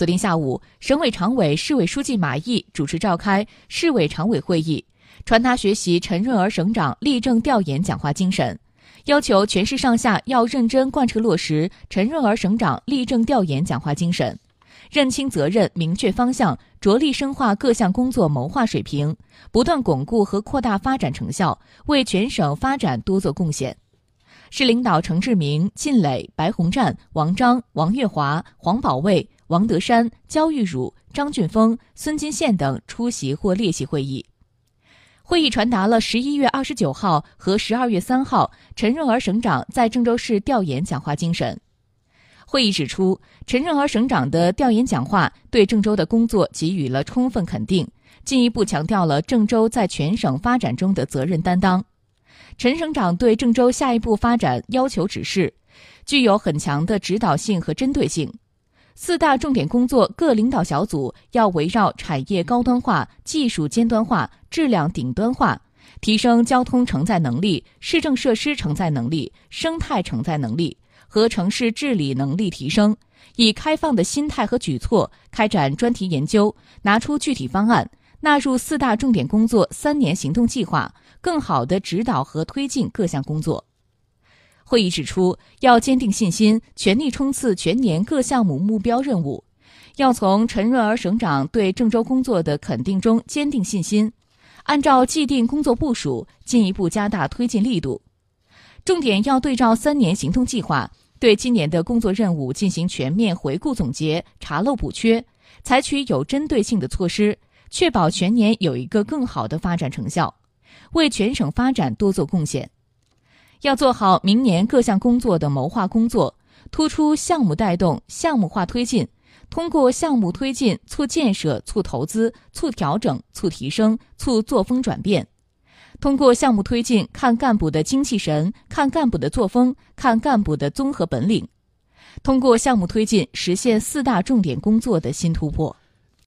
昨天下午，省委常委、市委书记马毅主持召开市委常委会议，传达学习陈润儿省长立政调研讲话精神，要求全市上下要认真贯彻落实陈润儿省长立政调研讲话精神，认清责任、明确方向，着力深化各项工作谋划水平，不断巩固和扩大发展成效，为全省发展多做贡献。市领导程志明、靳磊、白洪战、王章、王月华、黄保卫。王德山、焦玉汝、张俊峰、孙金宪等出席或列席会议。会议传达了十一月二十九号和十二月三号陈润儿省长在郑州市调研讲话精神。会议指出，陈润儿省长的调研讲话对郑州的工作给予了充分肯定，进一步强调了郑州在全省发展中的责任担当。陈省长对郑州下一步发展要求指示，具有很强的指导性和针对性。四大重点工作各领导小组要围绕产业高端化、技术尖端化、质量顶端化，提升交通承载能力、市政设施承载能力、生态承载能力和城市治理能力提升，以开放的心态和举措开展专题研究，拿出具体方案，纳入四大重点工作三年行动计划，更好地指导和推进各项工作。会议指出，要坚定信心，全力冲刺全年各项目目标任务；要从陈润儿省长对郑州工作的肯定中坚定信心，按照既定工作部署，进一步加大推进力度。重点要对照三年行动计划，对今年的工作任务进行全面回顾总结，查漏补缺，采取有针对性的措施，确保全年有一个更好的发展成效，为全省发展多做贡献。要做好明年各项工作的谋划工作，突出项目带动、项目化推进，通过项目推进促建设、促投资、促调整、促提升、促作风转变；通过项目推进看干部的精气神、看干部的作风、看干部的综合本领；通过项目推进实现四大重点工作的新突破。